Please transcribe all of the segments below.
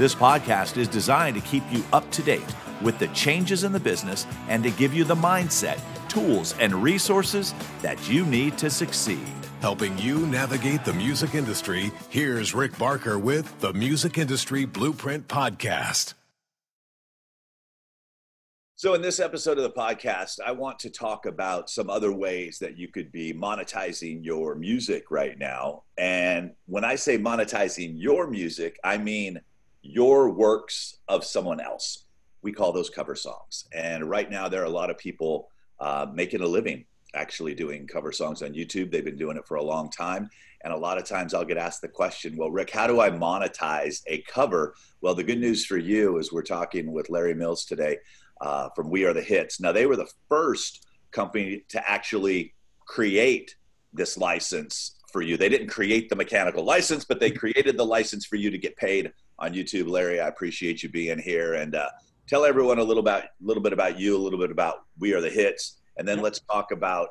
This podcast is designed to keep you up to date with the changes in the business and to give you the mindset, tools, and resources that you need to succeed. Helping you navigate the music industry, here's Rick Barker with the Music Industry Blueprint Podcast. So, in this episode of the podcast, I want to talk about some other ways that you could be monetizing your music right now. And when I say monetizing your music, I mean your works of someone else. We call those cover songs. And right now, there are a lot of people uh, making a living actually doing cover songs on YouTube. They've been doing it for a long time. And a lot of times I'll get asked the question, well, Rick, how do I monetize a cover? Well, the good news for you is we're talking with Larry Mills today uh, from We Are the Hits. Now, they were the first company to actually create this license for you. They didn't create the mechanical license, but they created the license for you to get paid on YouTube. Larry, I appreciate you being here and uh, tell everyone a little about, a little bit about you, a little bit about We Are the Hits, and then let's talk about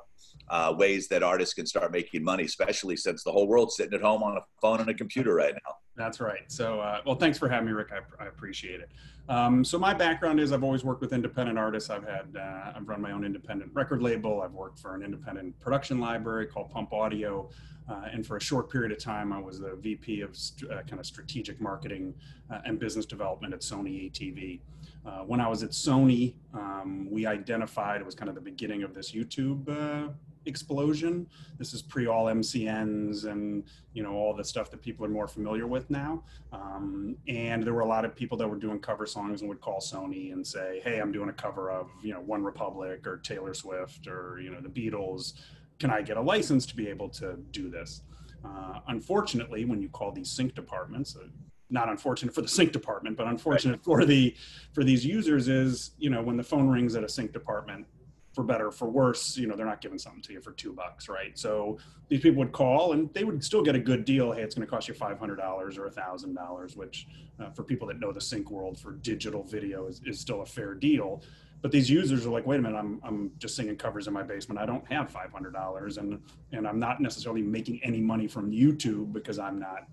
uh, ways that artists can start making money, especially since the whole world's sitting at home on a phone and a computer right now. That's right. So, uh, well, thanks for having me, Rick. I, I appreciate it. Um, so, my background is I've always worked with independent artists. I've had uh, I've run my own independent record label. I've worked for an independent production library called Pump Audio. Uh, and for a short period of time, I was the VP of st- uh, kind of strategic marketing uh, and business development at Sony ATV. Uh, when I was at Sony, um, we identified it was kind of the beginning of this YouTube uh, explosion. This is pre all MCNs and you know all the stuff that people are more familiar with now. Um, and there were a lot of people that were doing cover songs and would call Sony and say, "Hey, I'm doing a cover of you know One Republic or Taylor Swift or you know the Beatles." Can I get a license to be able to do this? Uh, unfortunately, when you call these sync departments, uh, not unfortunate for the sync department, but unfortunate right. for the for these users is you know when the phone rings at a sync department, for better for worse, you know they're not giving something to you for two bucks, right? So these people would call and they would still get a good deal. Hey, it's going to cost you five hundred dollars or a thousand dollars, which uh, for people that know the sync world for digital video is, is still a fair deal but these users are like wait a minute i'm, I'm just singing covers in my basement. I don't have $500 and and i'm not necessarily making any money from youtube because i'm not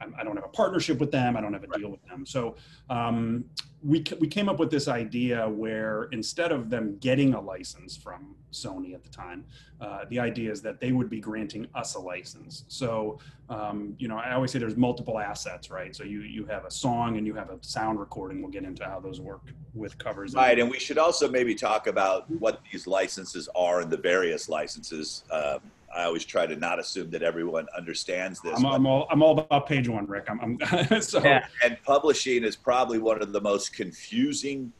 I do not have a partnership with them. I don't have a deal with them. So um, we, we came up with this idea where instead of them getting a license from Sony at the time, uh, the idea is that they would be granting us a license. So, um, you know, I always say there's multiple assets, right? So you, you have a song and you have a sound recording. We'll get into how those work with covers. Right. And we should also maybe talk about what these licenses are and the various licenses. Um, I always try to not assume that everyone understands this. I'm, I'm all, I'm all about page one, Rick. I'm, I'm so. Yeah, and publishing is probably one of the most confusing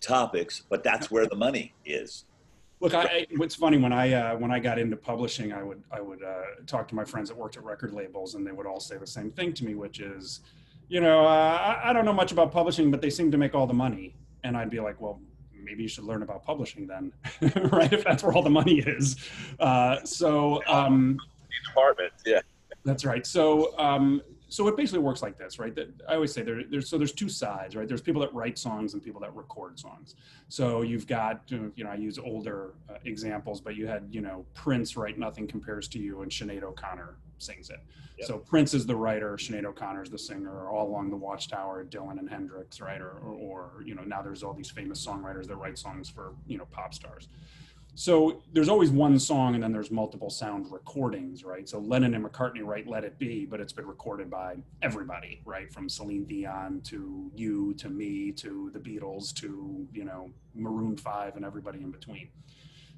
topics, but that's where the money is. Look, I, what's funny when I uh, when I got into publishing, I would I would uh, talk to my friends that worked at record labels, and they would all say the same thing to me, which is, you know, uh, I, I don't know much about publishing, but they seem to make all the money, and I'd be like, well, maybe you should learn about publishing then, right? If that's where all the money is. Uh, so, um, department, yeah. That's right. So, um, so it basically works like this, right? That I always say there, there's so there's two sides, right? There's people that write songs and people that record songs. So you've got, you know, I use older uh, examples, but you had, you know, Prince write "Nothing Compares to You" and Sinead O'Connor sings it. Yep. So Prince is the writer, Sinead O'Connor is the singer, all along the Watchtower, Dylan and Hendrix, right? Or, or, or you know, now there's all these famous songwriters that write songs for, you know, pop stars so there's always one song and then there's multiple sound recordings right so lennon and mccartney write let it be but it's been recorded by everybody right from celine dion to you to me to the beatles to you know maroon 5 and everybody in between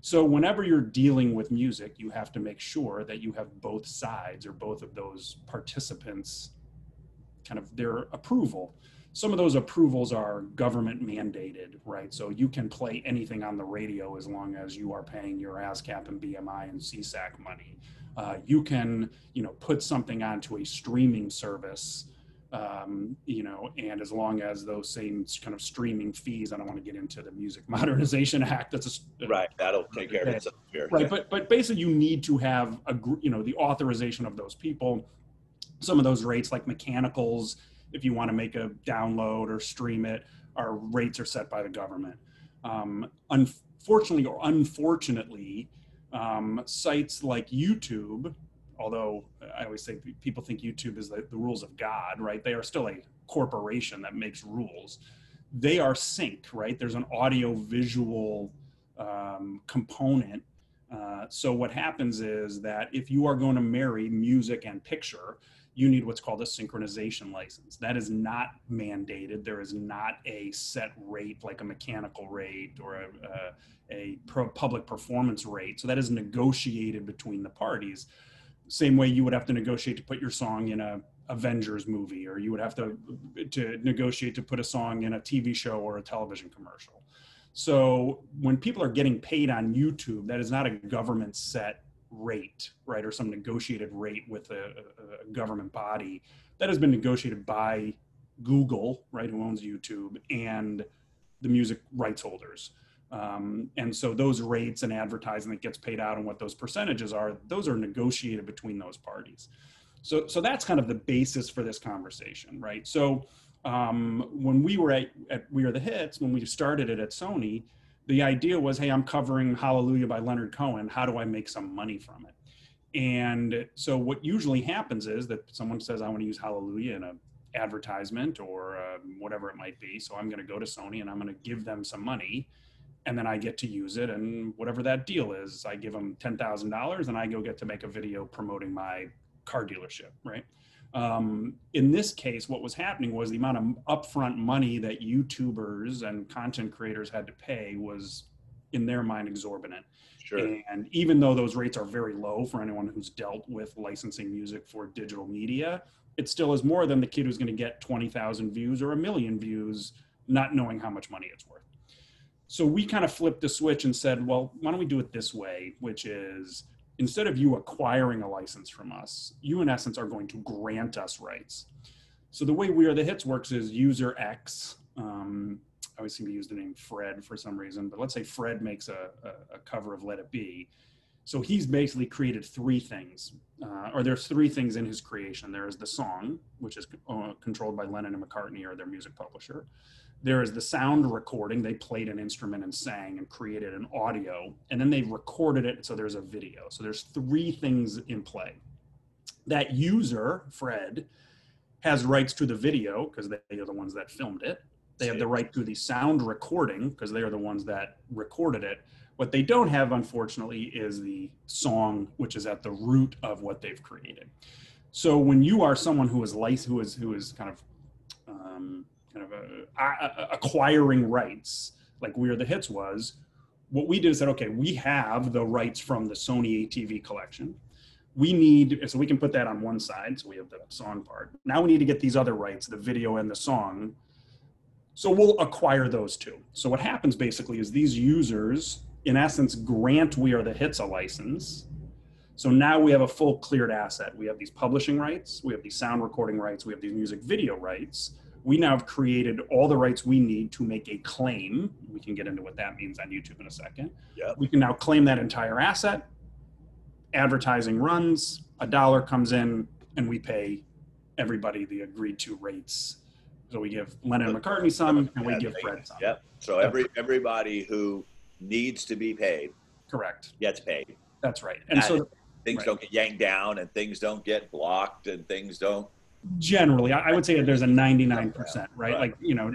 so whenever you're dealing with music you have to make sure that you have both sides or both of those participants kind of their approval some of those approvals are government mandated, right? So you can play anything on the radio as long as you are paying your ASCAP and BMI and SESAC money. Uh, you can, you know, put something onto a streaming service Um, you know, and as long as those same kind of streaming fees, I don't want to get into the Music Modernization Act. That's a right. That'll take care of itself here. Right, but but basically, you need to have a you know the authorization of those people. Some of those rates, like mechanicals, if you want to make a download or stream it, our rates are set by the government. Um, unfortunately or unfortunately, um, sites like YouTube, although I always say people think YouTube is the, the rules of God, right? They are still a corporation that makes rules. They are synced, right? There's an audio visual um, component. Uh, so what happens is that if you are going to marry music and picture, you need what's called a synchronization license. That is not mandated. There is not a set rate like a mechanical rate or a, a, a public performance rate. So that is negotiated between the parties. Same way you would have to negotiate to put your song in a Avengers movie, or you would have to to negotiate to put a song in a TV show or a television commercial. So when people are getting paid on YouTube, that is not a government set rate, right, or some negotiated rate with a, a, government body that has been negotiated by Google, right, who owns YouTube, and the music rights holders. Um, and so those rates and advertising that gets paid out and what those percentages are, those are negotiated between those parties. So, so that's kind of the basis for this conversation, right? So um, when we were at, at We Are the Hits, when we started it at Sony, the idea was, hey, I'm covering Hallelujah by Leonard Cohen. How do I make some money from it? And so what usually happens is that someone says, I want to use Hallelujah in a advertisement or uh, whatever it might be. So I'm going to go to Sony and I'm going to give them some money and then I get to use it. And whatever that deal is, I give them $10,000 and I go get to make a video promoting my car dealership, right? Um, in this case, what was happening was the amount of upfront money that YouTubers and content creators had to pay was, in their mind, exorbitant. Sure. And even though those rates are very low for anyone who's dealt with licensing music for digital media, it still is more than the kid who's going to get 20,000 views or a million views, not knowing how much money it's worth. So we kind of flipped the switch and said, well, why don't we do it this way, which is instead of you acquiring a license from us, you in essence are going to grant us rights. So the way We Are the Hits works is user X. Um, I always seem to use the name Fred for some reason, but let's say Fred makes a, a, a cover of Let It Be. So he's basically created three things, uh, or there's three things in his creation. There is the song, which is uh, controlled by Lennon and McCartney or their music publisher. There is the sound recording. They played an instrument and sang and created an audio, and then they recorded it. So there's a video. So there's three things in play. That user, Fred, has rights to the video because they are the ones that filmed it. They have the right to the sound recording because they are the ones that recorded it. What they don't have, unfortunately, is the song, which is at the root of what they've created. So when you are someone who is lic- who is who is kind of um, kind of a, a, acquiring rights, like We Are the Hits was, what we did is said, okay, we have the rights from the Sony ATV collection. We need, so we can put that on one side. So we have the song part. Now we need to get these other rights, the video and the song. So we'll acquire those two. So what happens basically is these users, in essence, grant We Are the Hits a license. So now we have a full cleared asset. We have these publishing rights, we have these sound recording rights, we have these music video rights we now have created all the rights we need to make a claim. We can get into what that means on YouTube in a second. Yep. We can now claim that entire asset. Advertising runs, a dollar comes in, and we pay everybody the agreed to rates. So we give Lennon and McCartney some, and we give Fred some. Yep. So every everybody who needs to be paid, correct, gets paid. That's right. And, and so things right. don't get yanked down, and things don't get blocked, and things don't generally i would say that there's a 99% right? like you know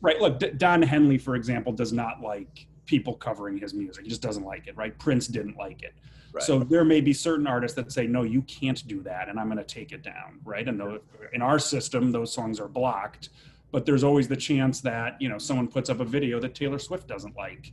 right look don henley for example does not like people covering his music. He just doesn't like it right? Prince didn't like it. Right. so there may be certain artists that say no you can't do that and i'm going to take it down right? And the, in our system those songs are blocked but there's always the chance that you know someone puts up a video that taylor swift doesn't like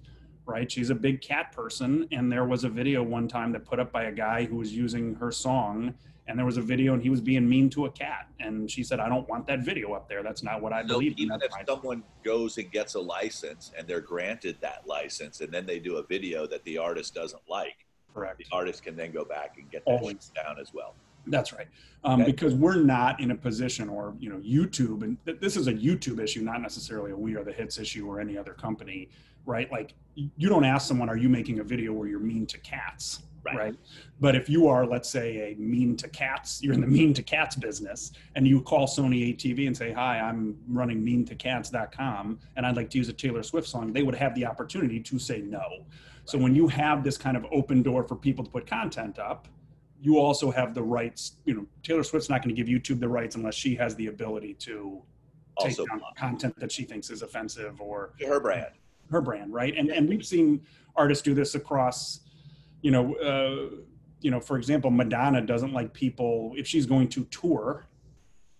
right? She's a big cat person and there was a video one time that put up by a guy who was using her song and there was a video and he was being mean to a cat and she said i don't want that video up there that's not what i so believe even if someone goes and gets a license and they're granted that license and then they do a video that the artist doesn't like correct the artist can then go back and get that down as well That's right. Um, Okay. Because we're not in a position, or you know, YouTube, and th- this is a YouTube issue, not necessarily a We Are the Hits issue or any other company, right? Like, you don't ask someone, "Are you making a video where you're mean to cats?" Right. But if you are, let's say, a mean to cats, you're in the mean to cats business, and you call Sony ATV and say, "Hi, I'm running mean to cats.com, and I'd like to use a Taylor Swift song," they would have the opportunity to say no. So when you have this kind of open door for people to put content up, you also have the rights. You know, Taylor Swift's not going to give YouTube the rights unless she has the ability to take Also, down content that she thinks is offensive or her brand. her brand, right? And and we've seen artists do this across, you know, uh, you know, for example, Madonna doesn't like people if she's going to tour,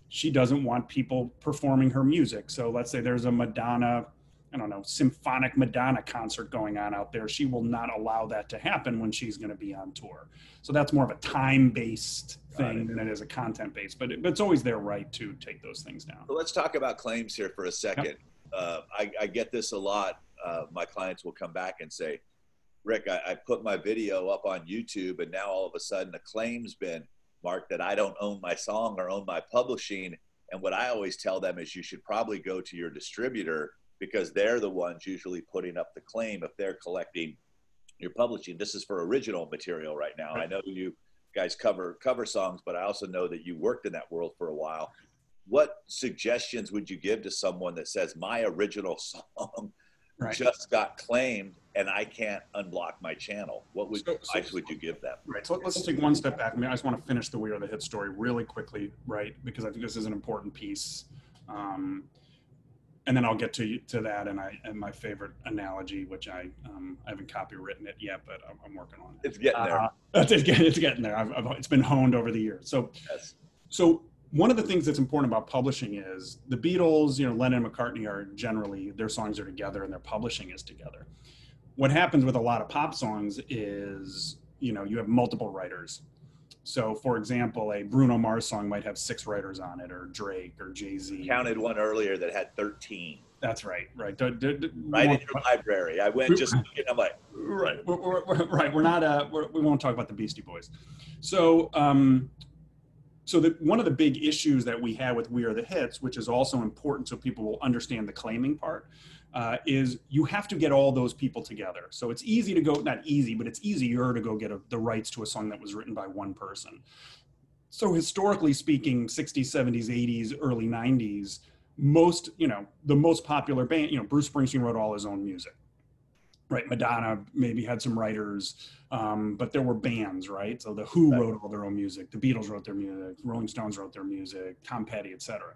she doesn't want people performing her music. So let's say there's a Madonna, I don't know, symphonic Madonna concert going on out there. She will not allow that to happen when she's going to be on tour. So that's more of a time-based thing it. than it is a content-based. But, it, but it's always their right to take those things down. So let's talk about claims here for a second. Uh, I, I get this a lot. Uh, my clients will come back and say, Rick, I, I put my video up on YouTube, and now all of a sudden a claim's been marked that I don't own my song or own my publishing. And what I always tell them is you should probably go to your distributor because they're the ones usually putting up the claim if they're collecting your publishing. This is for original material right now. I know you guys cover cover songs, but I also know that you worked in that world for a while. What suggestions would you give to someone that says my original song Right. just got claimed and I can't unblock my channel? What would So- so- advice would you give them? Right. So let's take one step back. I mean, I just want to finish the We Are the Hit story really quickly, right? Because I think this is an important piece. Um, and then I'll get to to that and I and my favorite analogy, which I um, I haven't copywritten it yet, but I'm, I'm working on it. It's getting there. Uh, it's, getting, it's getting there. I've, I've, it's been honed over the years. So yes. so one of the things that's important about publishing is the Beatles, you know, Lennon and McCartney are generally their songs are together and their publishing is together. What happens with a lot of pop songs is, you know, you have multiple writers. So, for example, a Bruno Mars song might have six writers on it, or Drake, or Jay Z. Counted one earlier that had 13 That's right, right. D- d- d- right in your library. I went just looking, I'm like, right we're, we're, we're- right we're not uh we're, we won't talk about the beastie boys so um so the, one of the big issues that we had with we are the hits which is also important so people will understand the claiming part uh, is you have to get all those people together. So it's easy to go not easy but it's easier to go get a, the rights to a song that was written by one person. So historically speaking 60s 70s 80s early 90s most you know the most popular band you know bruce springsteen wrote all his own music right? Madonna maybe had some writers um, but there were bands right? So the who wrote all their own music the beatles wrote their music rolling stones wrote their music tom petty etc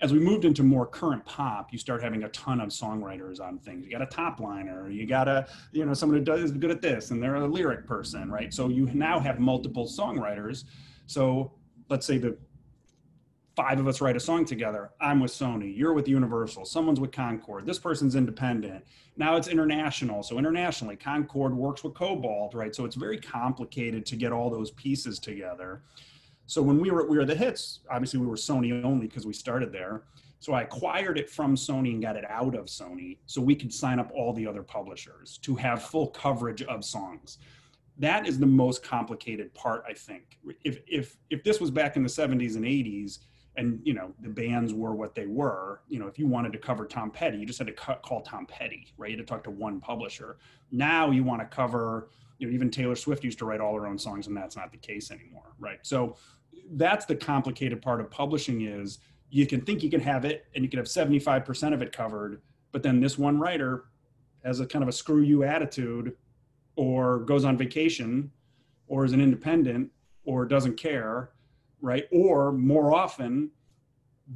as we moved into more current pop you start having a ton of songwriters on things you got a top liner you got a you know someone who does is good at this and they're a lyric person right so you now have multiple songwriters so let's say the five of us write a song together. I'm with Sony, you're with Universal, someone's with Concord, this person's independent. Now it's international. So internationally, Concord works with Kobalt, right? So it's very complicated to get all those pieces together. So when we were We Are the Hits, obviously we were Sony only because we started there. So I acquired it from Sony and got it out of Sony so we could sign up all the other publishers to have full coverage of songs. That is the most complicated part, I think. If if if this was back in the 70s and 80s, and you know the bands were what they were you know if you wanted to cover tom petty you just had to cu- call tom petty right you had to talk to one publisher now you want to cover you know even taylor swift used to write all her own songs and that's not the case anymore right so that's the complicated part of publishing is you can think you can have it and you can have 75% of it covered but then this one writer has a kind of a screw you attitude or goes on vacation or is an independent or doesn't care right? Or more often,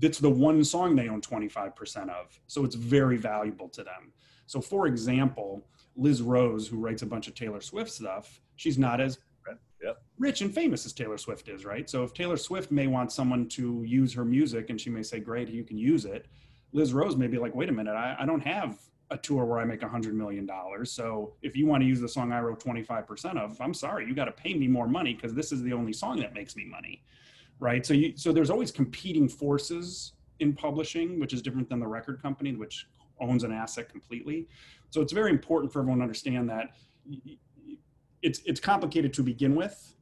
it's the one song they own 25% of. So it's very valuable to them. So, for example, Liz Rose, who writes a bunch of Taylor Swift stuff, she's not as Yep. rich and famous as Taylor Swift is, right? So, if Taylor Swift may want someone to use her music and she may say, Great, you can use it, Liz Rose may be like, Wait a minute, I, I don't have a tour where I make a hundred million dollars. So if you want to use the song I wrote 25% of, I'm sorry, you got to pay me more money because this is the only song that makes me money right so you so there's always competing forces in publishing which is different than the record company which owns an asset completely so it's very important for everyone to understand that it's it's complicated to begin with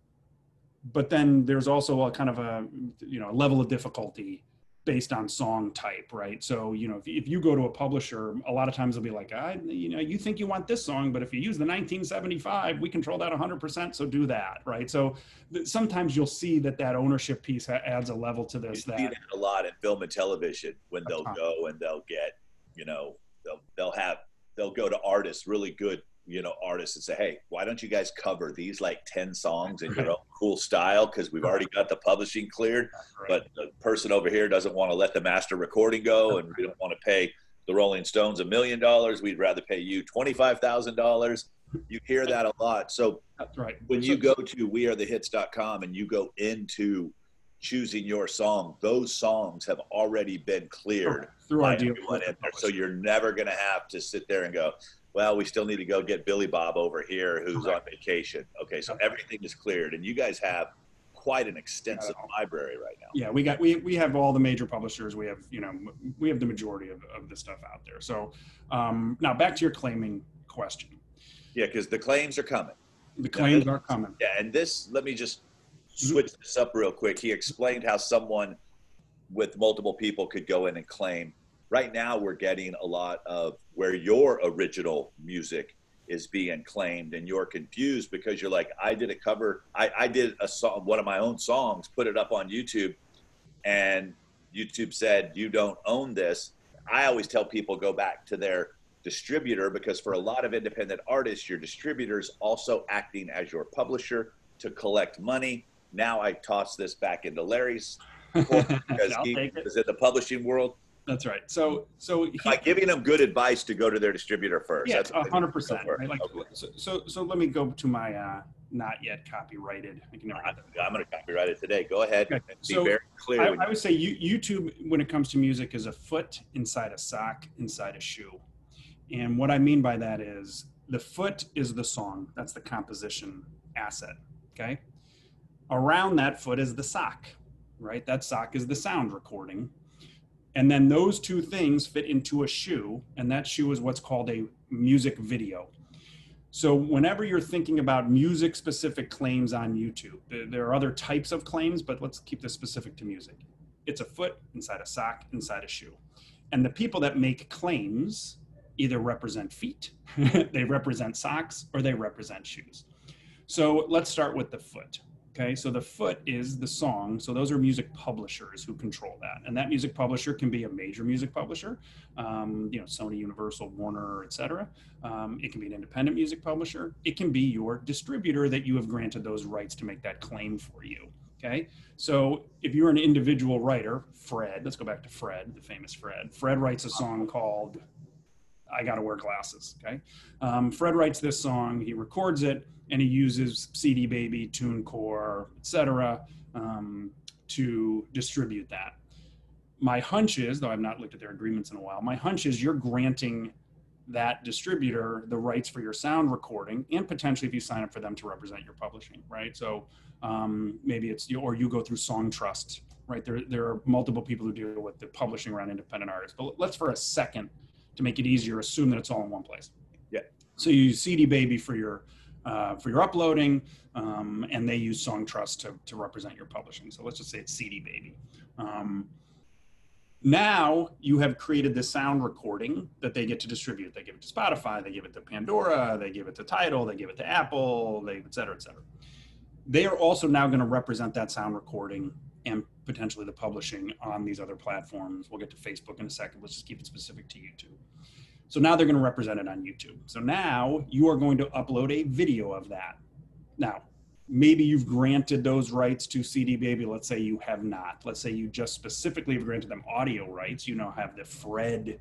but then there's also a kind of a you know level of difficulty based on song type, right? So, you know, if, if you go to a publisher, a lot of times they'll be like, I, you know, you think you want this song, but if you use the 1975, we control that 100%, so do that, right? So th- sometimes you'll see that that ownership piece ha- adds a level to this. You that, see that a lot in film and television when they'll go and they'll get, you know, they'll they'll have they'll go to artists, really good, you know, artists and say, hey, why don't you guys cover these like ten songs in your own cool style? Because we've already got the publishing cleared, but the person over here doesn't want to let the master recording go, and we don't want to pay the Rolling Stones a million dollars. We'd rather pay you twenty five thousand dollars. You hear that a lot. So That's right. when you go to wearethehits.com and you go into choosing your song, those songs have already been cleared through our deal. everyone in there. So you're never going to have to sit there and go, well, we still need to go get Billy Bob over here who's on vacation. Okay, so everything is cleared, and you guys have quite an extensive library right now. yeah we got we, we have all the major publishers we have you know we have the majority of, of the stuff out there so um, now back to your claiming question Yeah, because the claims are coming. the claims are coming Yeah, and this, let me just switch this up real quick. He explained how someone with multiple people could go in and claim. Right now, we're getting a lot of where your original music is being claimed, and you're confused because you're like, I did a cover, I, I did a song, one of my own songs, put it up on YouTube, and YouTube said, You don't own this. I always tell people go back to their distributor because for a lot of independent artists, your distributor's also acting as your publisher to collect money. Now I toss this back into Larry's because he is in the publishing world. that's right so so he, By giving them good advice to go to their distributor first. yeah That's what they need hundred percent right like Okay. so, so so let me go to my uh not yet copyrighted i can never I'm, I'm going to copyright it today. Go ahead Okay, be so very clear. I, I would say you, YouTube, when it comes to music, is a foot inside a sock inside a shoe. And what I mean by that is the foot is the song, that's the composition asset. Okay. Around that foot is the sock, right? That sock is the sound recording. And then those two things fit into a shoe, and that shoe is what's called a music video. So, whenever you're thinking about music specific claims on YouTube, there, are other types of claims, but let's keep this specific to music. It's a foot inside a sock inside a shoe. And the people that make claims either represent feet, they represent socks, or they represent shoes. So, let's start with the foot. Okay, so the foot is the song. So those are music publishers who control that, and that music publisher can be a major music publisher, um, you know, Sony, Universal, Warner, etc. Um, it can be an independent music publisher. It can be your distributor that you have granted those rights to make that claim for you. Okay, so if you're an individual writer, Fred, let's go back to Fred, the famous Fred. Fred writes a song called I Gotta Wear Glasses. Okay. Um, Fred writes this song, he records it, and he uses CD Baby, TuneCore, etc., um, to distribute that. My hunch is, though I've not looked at their agreements in a while, my hunch is you're granting that distributor the rights for your sound recording and potentially if you sign up for them to represent your publishing, right? So um, maybe it's you, or you go through Songtrust, right? There, there are multiple people who deal with the publishing around independent artists. But let's for a second, to make it easier, assume that it's all in one place. Yeah. So you use CD Baby for your uh, for your uploading, um, and they use Songtrust to, to represent your publishing. So let's just say it's CD Baby. Um, now you have created the sound recording that they get to distribute. They give it to Spotify, they give it to Pandora, they give it to Tidal, they give it to Apple, they et cetera, et cetera. They are also now going to represent that sound recording and potentially the publishing on these other platforms. We'll get to Facebook in a second. Let's just keep it specific to YouTube. So now they're going to represent it on YouTube. So now you are going to upload a video of that. Now, maybe you've granted those rights to CD Baby. Let's say you have not. Let's say you just specifically have granted them audio rights. You now have the Fred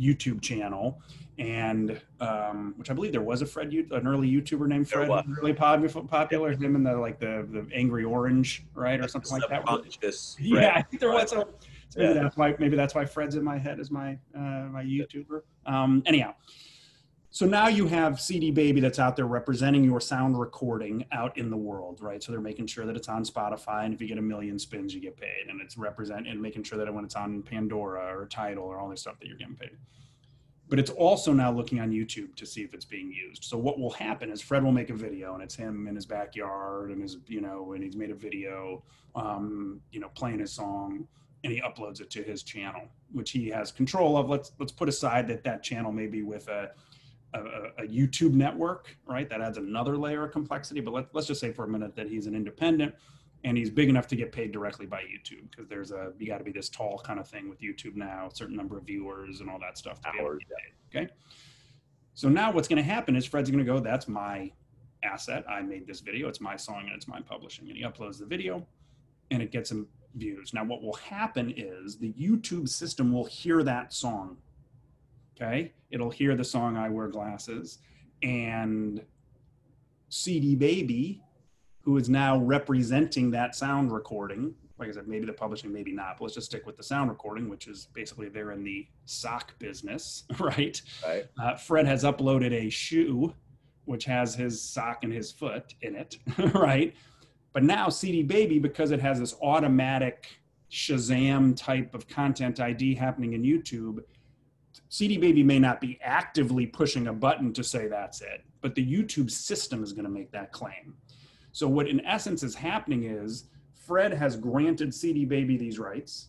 YouTube channel, and um, which I believe there was a Fred, an early YouTuber named Fred, really pop- popular. Him and the like the the Angry Orange, right, or something like that. Yeah, I think there was. So, so maybe Yeah. that's why maybe that's why Fred's in my head as my uh, my YouTuber. Um, anyhow, so now you have CD Baby that's out there representing your sound recording out in the world, right? So they're making sure that it's on Spotify, and if you get a million spins, you get paid, and it's represent and making sure that when it's on Pandora or Tidal or all this stuff that you're getting paid. but it's also now looking on YouTube to see if it's being used. So what will happen is Fred will make a video and it's him in his backyard and his, you know, and he's made a video, um, you know, playing his song and he uploads it to his channel, which he has control of. Let's, let's put aside that that channel may be with a, a, a YouTube network, right? That adds another layer of complexity, but let, let's just say for a minute that he's an independent and he's big enough to get paid directly by YouTube because there's a you got to be this tall kind of thing with YouTube now, certain number of viewers and all that stuff to be to get paid. Okay. So now what's going to happen is Fred's going to go, that's my asset. I made this video. It's my song and it's my publishing. And he uploads the video and it gets him views. Now what will happen is the YouTube system will hear that song. Okay. It'll hear the song I Wear Glasses and CD Baby who is now representing that sound recording. Like I said, maybe the publishing, maybe not, but let's just stick with the sound recording, which is basically they're in the sock business, right? Right. Uh, Fred has uploaded a shoe, which has his sock and his foot in it, right? But now CD Baby, because it has this automatic Shazam type of content ID happening in YouTube, CD Baby may not be actively pushing a button to say that's it, but the YouTube system is going to make that claim. So what in essence is happening is Fred has granted CD Baby these rights.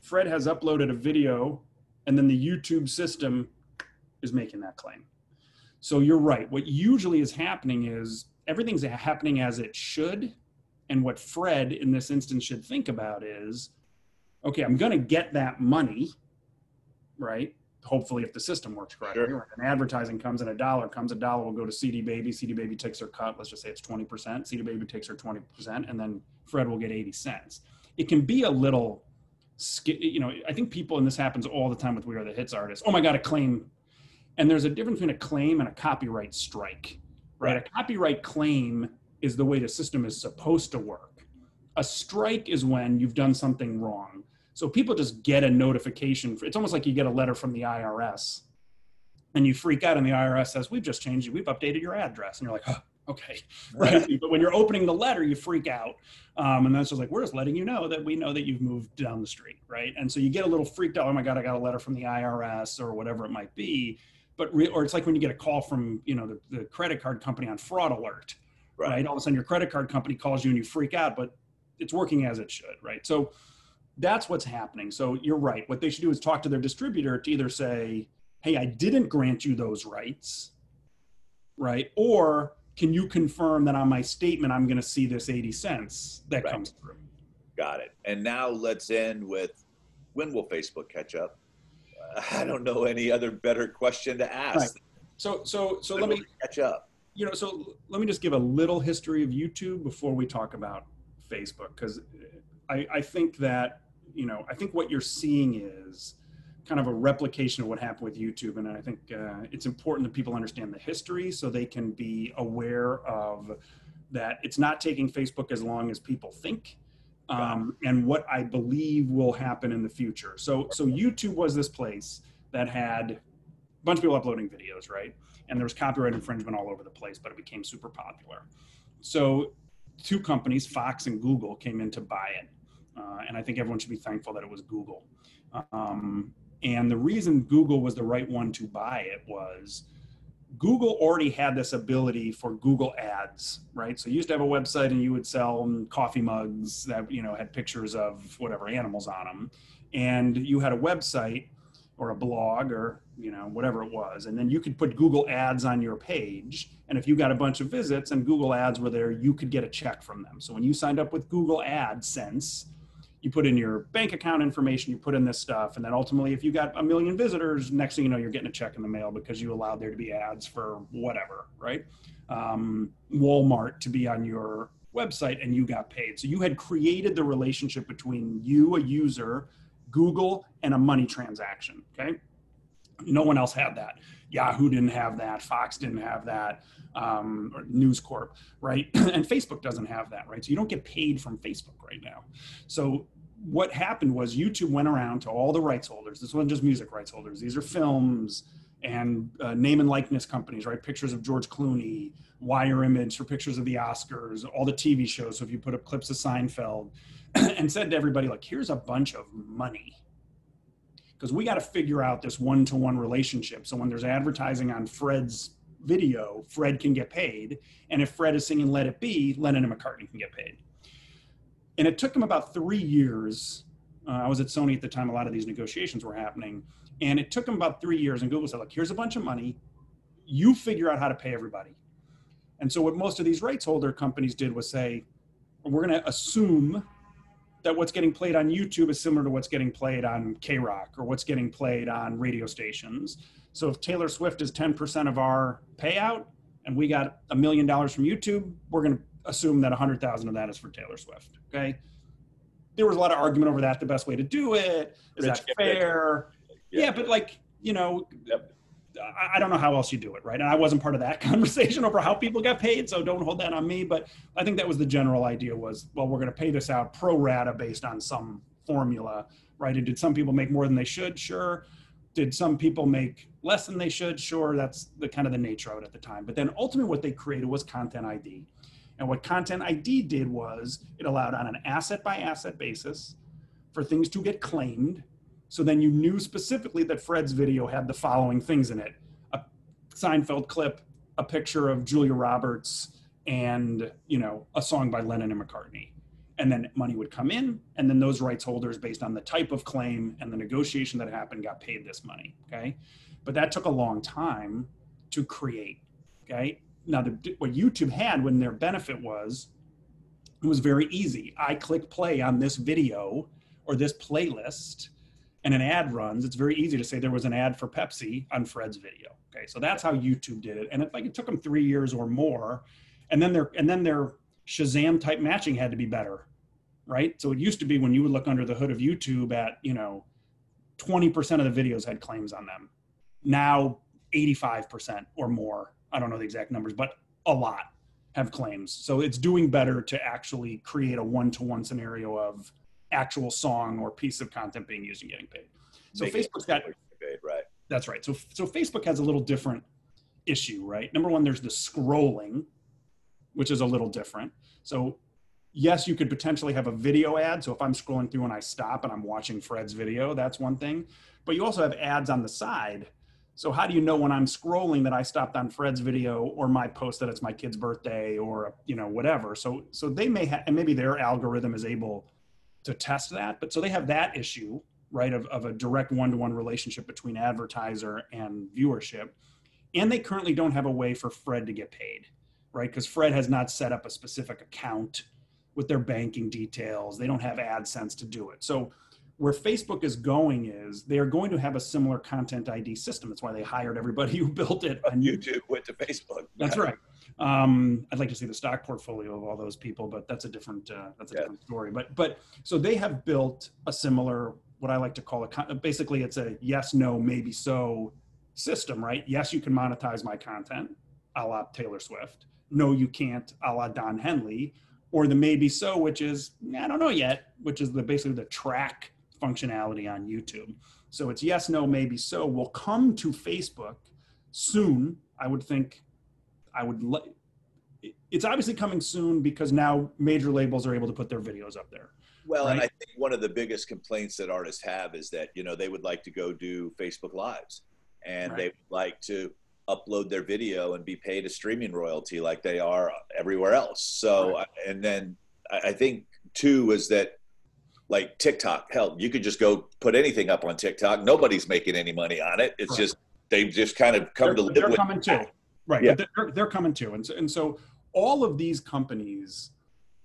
Fred has uploaded a video, and then the YouTube system is making that claim. So you're right. What usually is happening is everything's happening as it should. And what Fred in this instance should think about is okay, I'm going to get that money, right? Hopefully if the system works correctly. Sure. an advertising comes and a dollar comes a dollar will go to cd baby cd baby takes her cut let's just say it's 20% cd baby takes her 20% and then fred will get 80 cents. It can be a little you know i think people and this happens all the time with we are the hits artists oh my god a claim. And there's a difference between a claim and a copyright strike right, right. a copyright claim is the way the system is supposed to work. A strike is when you've done something wrong so people just get a notification. For, it's almost like you get a letter from the IRS and you freak out and the IRS says, we've just changed you. We've updated your address. And you're like, oh, okay. Right. but when you're opening the letter, you freak out. Um, and that's just like, we're just letting you know that we know that you've moved down the street. Right. And so you get a little freaked out. Oh my God, I got a letter from the IRS or whatever it might be. But, re- or it's like when you get a call from, you know, the, the credit card company on fraud alert, right. right? All of a sudden your credit card company calls you and you freak out, but it's working as it should. Right. So, that's what's happening. So you're right. What they should do is talk to their distributor to either say, hey, I didn't grant you those rights, right? Or can you confirm that on my statement I'm going to see this 80 cents that right. comes through? Got it. And now let's end with when will Facebook catch up? I don't know any other better question to ask. Right. So so so when let me catch up. You know, so let me just give a little history of YouTube before we talk about Facebook because I, I think that you know, I think what you're seeing is kind of a replication of what happened with YouTube. And I think uh, it's important that people understand the history so they can be aware of that it's not taking Facebook as long as people think. Um, and what I believe will happen in the future. So, so YouTube was this place that had a bunch of people uploading videos, right? And there was copyright infringement all over the place, but it became super popular. So, two companies, Fox and Google, came in to buy it uh, and I think everyone should be thankful that it was Google. Um, and the reason Google was the right one to buy it was Google already had this ability for Google ads, right? So you used to have a website and you would sell coffee mugs that, you know, had pictures of whatever animals on them. And you had a website or a blog or, you know, whatever it was. And then you could put Google ads on your page. And if you got a bunch of visits and Google ads were there, you could get a check from them. So when you signed up with Google AdSense, you put in your bank account information, you put in this stuff, and then ultimately, if you got a million visitors, next thing you know, you're getting a check in the mail because you allowed there to be ads for whatever, right? Um, Walmart to be on your website and you got paid. So you had created the relationship between you, a user, Google, and a money transaction, okay? No one else had that. Yahoo didn't have that. Fox didn't have that. Um, or News Corp, right? and Facebook doesn't have that, right? So you don't get paid from Facebook right now. So what happened was YouTube went around to all the rights holders. This wasn't just music rights holders. These are films and uh, name and likeness companies, right? Pictures of George Clooney, Wire Image for pictures of the Oscars, all the TV shows. So if you put up clips of Seinfeld, and said to everybody, like, here's a bunch of money because we got to figure out this one to one relationship. So when there's advertising on Fred's video, Fred can get paid. And if Fred is singing Let It Be, Lennon and McCartney can get paid. And it took him about three years. Uh, I was at Sony at the time, a lot of these negotiations were happening. And it took him about three years. And Google said, look, here's a bunch of money. You figure out how to pay everybody. And so what most of these rights holder companies did was say, we're going to assume that what's getting played on YouTube is similar to what's getting played on K Rock or what's getting played on radio stations. So if Taylor Swift is 10% of our payout and we got a million dollars from YouTube, we're going to assume that 100,000 of that is for Taylor Swift. Okay. There was a lot of argument over that. The best way to do it is rich that fair? Yeah. yeah. but like, you know, yep. I don't know how else you do it, right? And I wasn't part of that conversation over how people got paid, so don't hold that on me. But I think that was the general idea: was well, we're going to pay this out pro rata based on some formula, right? And did some people make more than they should? Sure. Did some people make less than they should? Sure. That's the kind of the nature of it at the time. But then ultimately, what they created was Content ID, and what Content ID did was it allowed on an asset by asset basis for things to get claimed so then you knew specifically that Fred's video had the following things in it a Seinfeld clip, a picture of Julia Roberts, and you know a song by Lennon and McCartney. And then money would come in, and then those rights holders, based on the type of claim and the negotiation that happened, got paid this money. Okay, but that took a long time to create. Okay, now the, what YouTube had when their benefit was, it was very easy. I click play on this video or this playlist and an ad runs, it's very easy to say there was an ad for Pepsi on Fred's video. Okay, so that's how YouTube did it, and it like it took them three years or more, and then their and then their Shazam type matching had to be better, right? So it used to be when you would look under the hood of YouTube at you know, twenty percent of the videos had claims on them. Now eighty five percent or more. I don't know the exact numbers, but a lot have claims. So it's doing better to actually create a one to one scenario of actual song or piece of content being used and getting paid. So Make Facebook's got paid, right. That's right. So so Facebook has a little different issue, right? Number one, there's the scrolling, which is a little different. So yes, you could potentially have a video ad. So if I'm scrolling through and I stop and I'm watching Fred's video, that's one thing. But you also have ads on the side. So how do you know when I'm scrolling that I stopped on Fred's video or my post that it's my kid's birthday or you know whatever? So so they may have and maybe their algorithm is able to test that. But so they have that issue, right, of, of a direct one to one relationship between advertiser and viewership. And they currently don't have a way for Fred to get paid, right? Because Fred has not set up a specific account with their banking details. They don't have AdSense to do it. So where Facebook is going is they are going to have a similar content ID system. That's why they hired everybody who built it on YouTube went to Facebook. That's right. Um, I'd like to see the stock portfolio of all those people, but that's a different uh, that's a yeah. different story. But but so they have built a similar what I like to call a basically it's a yes no maybe so system, right? Yes, you can monetize my content, a la Taylor Swift. No, you can't, a la Don Henley, or the maybe so, which is I don't know yet, which is the basically the track functionality on YouTube. So it's yes, no, maybe so. Will come to Facebook soon. I would think I would like. It's obviously coming soon because now major labels are able to put their videos up there. Well, right? and I think one of the biggest complaints that artists have is that you know they would like to go do Facebook Lives, and right. they would like to upload their video and be paid a streaming royalty like they are everywhere else. So, right. Uh, and then I think too is that like TikTok, hell, you could just go put anything up on TikTok. Nobody's making any money on it. It's just they've just kind of come they're, to live they're with. Coming too. Right. Yeah. They're, they're coming too. And so, and so all of these companies,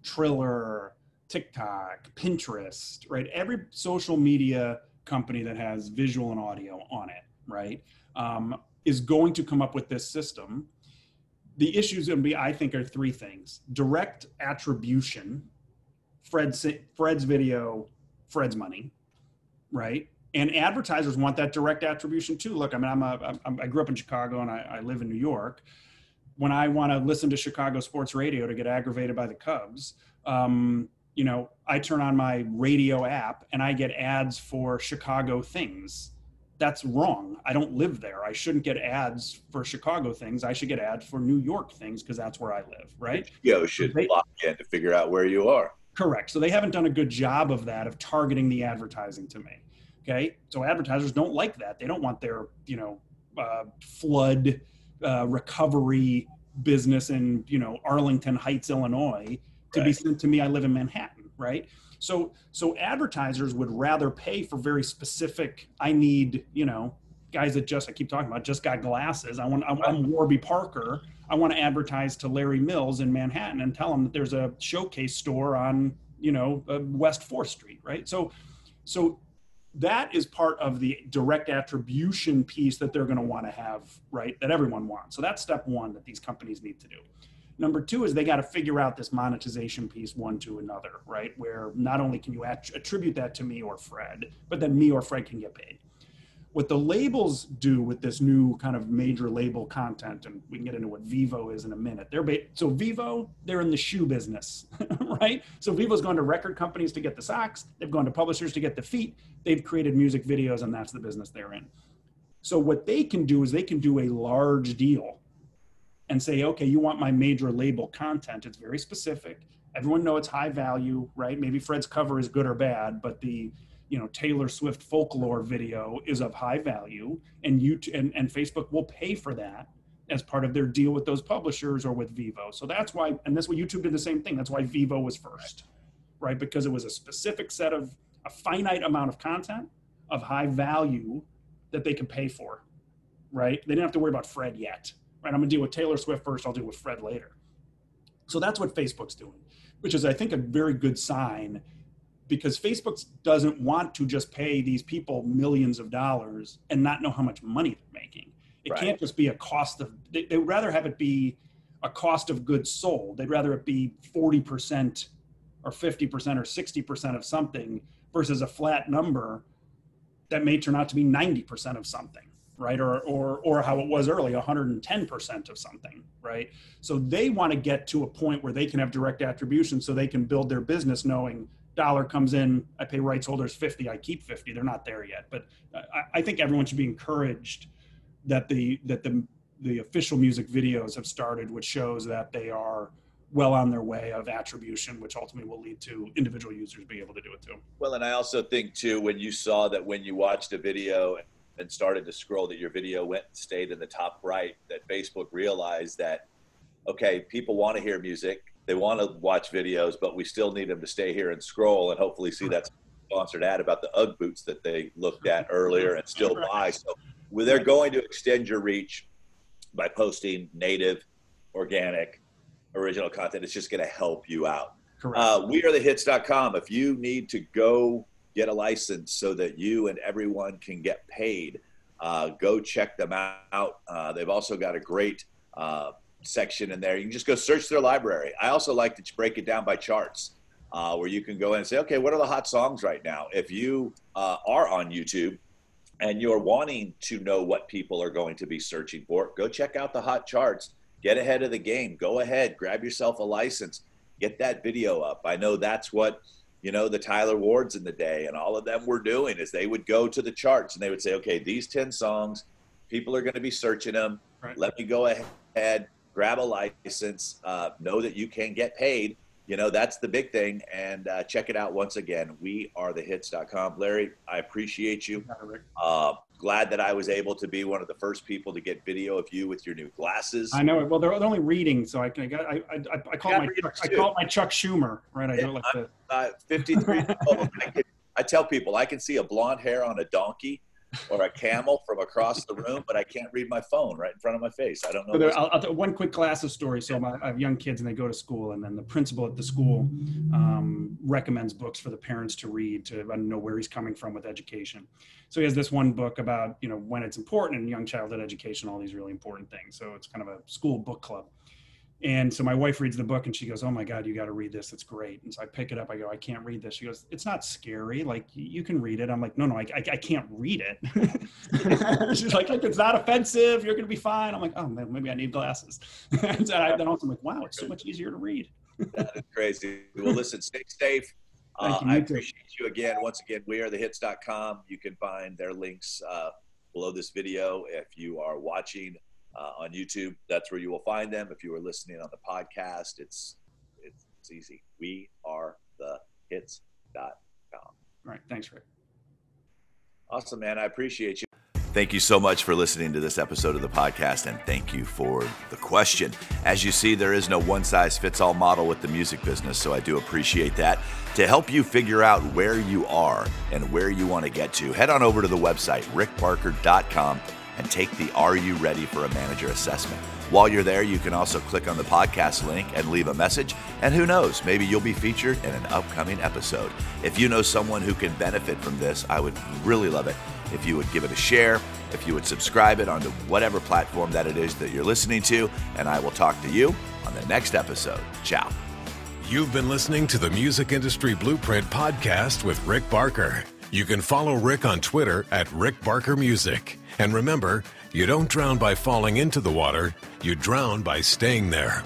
Triller, TikTok, Pinterest, right? Every social media company that has visual and audio on it, right, um, is going to come up with this system. The issues going to be, I think, are three things: direct attribution, Fred's Fred's video, Fred's money, right? And advertisers want that direct attribution too. Look, I mean, I'm a, I'm, I grew up in Chicago and I, I live in New York. When I want to listen to Chicago sports radio to get aggravated by the Cubs, um, you know, I turn on my radio app and I get ads for Chicago things. That's wrong. I don't live there. I shouldn't get ads for Chicago things. I should get ads for New York things because that's where I live, right? HBO should they, lock in to figure out where you are. Correct. So they haven't done a good job of that, of targeting the advertising to me. Okay, so advertisers don't like that. They don't want their you know uh, flood uh, recovery business in you know Arlington Heights, Illinois, to right. be sent to me. I live in Manhattan, right? So so advertisers would rather pay for very specific. I need you know guys that just I keep talking about just got glasses. I want I'm, I'm Warby Parker. I want to advertise to Larry Mills in Manhattan and tell him that there's a showcase store on you know uh, West Fourth Street, right? So so that is part of the direct attribution piece that they're going to want to have, right? That everyone wants. So that's step one that these companies need to do. Number two is they got to figure out this monetization piece one to another, right? Where not only can you attribute that to me or Fred, but then me or Fred can get paid what the labels do with this new kind of major label content, and we can get into what Vevo is in a minute. They're ba- so Vevo, they're in the shoe business, right? So Vevo's gone to record companies to get the socks. They've gone to publishers to get the feet. They've created music videos, and that's the business they're in. So what they can do is they can do a large deal and say, okay, you want my major label content. It's very specific. Everyone know it's high value, right? Maybe Fred's cover is good or bad, but the you know Taylor Swift folklore video is of high value, and you and, and Facebook will pay for that as part of their deal with those publishers or with Vevo. So that's why, and that's what YouTube did the same thing. That's why Vevo was first, right? Because it was a specific set of a finite amount of content of high value that they could pay for, right? They didn't have to worry about Fred yet, right? I'm gonna deal with Taylor Swift first. I'll deal with Fred later. So that's what Facebook's doing, which is I think a very good sign because Facebook doesn't want to just pay these people millions of dollars and not know how much money they're making. It right. can't just be a cost of, they, they would rather have it be a cost of goods sold. They'd rather it be 40% or 50% or 60% of something versus a flat number that may turn out to be 90% of something right or or or how it was early 110% of something right so they want to get to a point where they can have direct attribution so they can build their business knowing dollar comes in, I pay rights holders 50, I keep 50. They're not there yet. But I, I think everyone should be encouraged that the that the the official music videos have started, which shows that they are well on their way of attribution, which ultimately will lead to individual users being able to do it too. Well, and I also think too, when you saw that when you watched a video and started to scroll, that your video went stayed in the top right, that Facebook realized that okay, people want to hear music they want to watch videos, but we still need them to stay here and scroll and hopefully see that sponsored ad about the UGG boots that they looked at earlier and still buy. So they're going to extend your reach by posting native, organic, original content. It's just going to help you out. Correct. Uh, we are the hits.com. If you need to go get a license so that you and everyone can get paid, uh, go check them out. Uh, they've also got a great uh, section in there. You can just go search their library. I also like to break it down by charts, uh, where you can go in and say, okay, what are the hot songs right now? If you uh, are on YouTube and you're wanting to know what people are going to be searching for, go check out the hot charts. Get ahead of the game. Go ahead, grab yourself a license, get that video up. I know that's what you know the Tyler Wards in the day and all of them were doing is they would go to the charts and they would say, okay, these ten songs, people are going to be searching them. Right. Let me go ahead grab a license, uh, know that you can get paid. You know, that's the big thing. And uh, check it out once again. We are the hits.com. Larry, I appreciate you. Uh, glad that I was able to be one of the first people to get video of you with your new glasses. I know. It. Well, they're only reading, so I can. I, I, I, I call my Chuck, I call my Chuck Schumer, right? I do like the uh, 53. I, I tell people I can see a blonde hair on a donkey or a camel from across the room, but I can't read my phone right in front of my face. I don't know. So there, I'll, I'll one quick class of story. So my, I have young kids and they go to school, and then the principal at the school um, recommends books for the parents to read to know where he's coming from with education. So he has this one book about you know when it's important in young childhood education, all these really important things. So it's kind of a school book club. And so my wife reads the book and she goes, "Oh my God, you got to read this. It's great." And so I pick it up. I go, "I can't read this." She goes, "It's not scary. Like you can read it." I'm like, "No, no, I, I, I can't read it." She's like, "It's not offensive. You're gonna be fine." I'm like, "Oh man, maybe I need glasses." and I, then also I'm like, "Wow, it's so much easier to read." that is crazy. Well, listen, stay safe. Uh, you, I appreciate you again. Once again, we are the hits.com. You can find their links uh, below this video if you are watching uh, on YouTube. That's where you will find them. If you are listening on the podcast, it's it's, it's easy. We are the hits.com. All right. Thanks, Rick. Awesome, man. I appreciate you. Thank you so much for listening to this episode of the podcast, and thank you for the question. As you see, there is no one size fits all model with the music business, so I do appreciate that. To help you figure out where you are and where you want to get to, head on over to the website, rickbarker.com, and take the Are You Ready for a Manager assessment. While you're there, you can also click on the podcast link and leave a message. And who knows, maybe you'll be featured in an upcoming episode. If you know someone who can benefit from this, I would really love it if you would give it a share, if you would subscribe it onto whatever platform that it is that you're listening to. And I will talk to you on the next episode. Ciao. You've been listening to the Music Industry Blueprint podcast with Rick Barker. You can follow Rick on Twitter at Rick Barker Music. And remember, you don't drown by falling into the water, you drown by staying there.